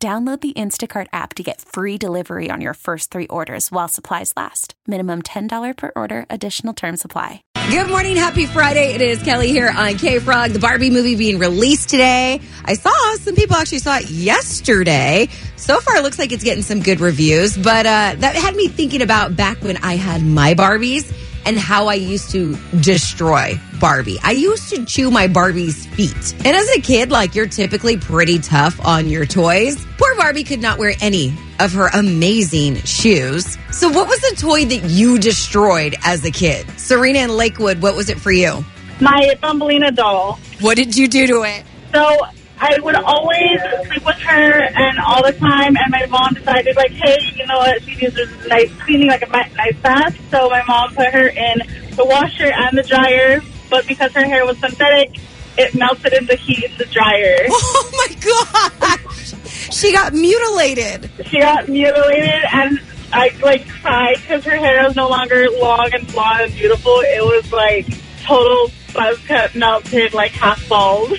Download the Instacart app to get free delivery on your first three orders while supplies last. Minimum $10 per order, additional term supply. Good morning, happy Friday. It is Kelly here on K Frog, the Barbie movie being released today. I saw some people actually saw it yesterday. So far, it looks like it's getting some good reviews, but uh, that had me thinking about back when I had my Barbies and how I used to destroy Barbie. I used to chew my Barbie's feet. And as a kid, like you're typically pretty tough on your toys. Poor Barbie could not wear any of her amazing shoes. So, what was the toy that you destroyed as a kid? Serena and Lakewood, what was it for you? My Thumbelina doll. What did you do to it? So I would always sleep with her and all the time. And my mom decided, like, hey, you know what? She needs a nice cleaning, like a nice bath. So my mom put her in the washer and the dryer. But because her hair was synthetic, it melted in the heat in the dryer. Oh my gosh! She got mutilated. She got mutilated, and I like cried because her hair was no longer long and blonde and beautiful. It was like total buzz cut, melted, like half bald.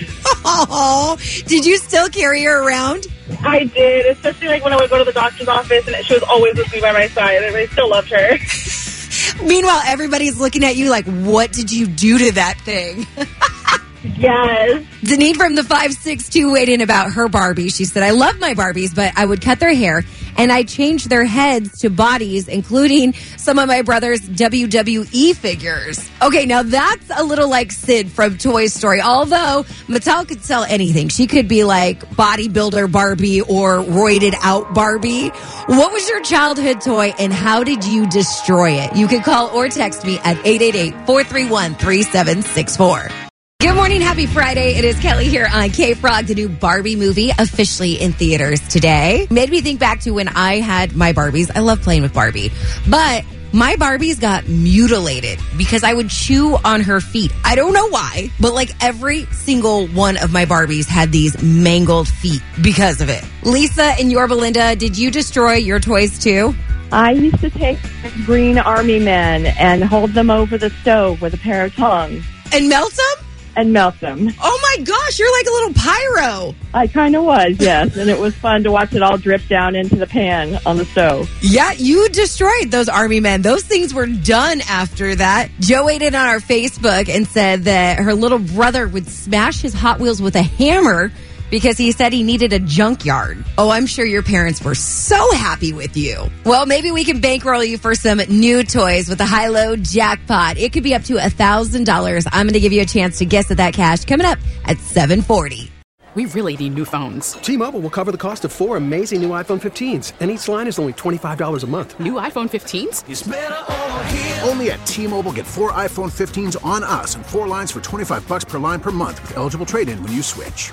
Oh, did you still carry her around? I did, especially like when I would go to the doctor's office, and she was always with me by my side, and I still loved her. Meanwhile, everybody's looking at you like, what did you do to that thing? yes. Denise from the 562 weighed in about her Barbie. She said, I love my Barbies, but I would cut their hair and I changed their heads to bodies, including some of my brother's WWE figures. Okay, now that's a little like Sid from Toy Story. Although Mattel could sell anything, she could be like bodybuilder Barbie or roided out Barbie. What was your childhood toy and how did you destroy it? You can call or text me at 888 431 3764. Good morning. Happy Friday. It is Kelly here on K Frog, the new Barbie movie officially in theaters today. Made me think back to when I had my Barbies. I love playing with Barbie, but my Barbies got mutilated because I would chew on her feet. I don't know why, but like every single one of my Barbies had these mangled feet because of it. Lisa and Yorba Linda, did you destroy your toys too? I used to take green army men and hold them over the stove with a pair of tongs And melt them? And melt them. Oh my gosh, you're like a little pyro. I kind of was, yes, and it was fun to watch it all drip down into the pan on the stove. Yeah, you destroyed those army men. Those things were done after that. Joe weighed in on our Facebook and said that her little brother would smash his Hot Wheels with a hammer because he said he needed a junkyard. Oh, I'm sure your parents were so happy with you. Well, maybe we can bankroll you for some new toys with the high low jackpot. It could be up to a $1,000. I'm going to give you a chance to guess at that cash coming up at 740. We really need new phones. T-Mobile will cover the cost of four amazing new iPhone 15s, and each line is only $25 a month. New iPhone 15s? Only at T-Mobile get four iPhone 15s on us and four lines for 25 bucks per line per month with eligible trade-in when you switch.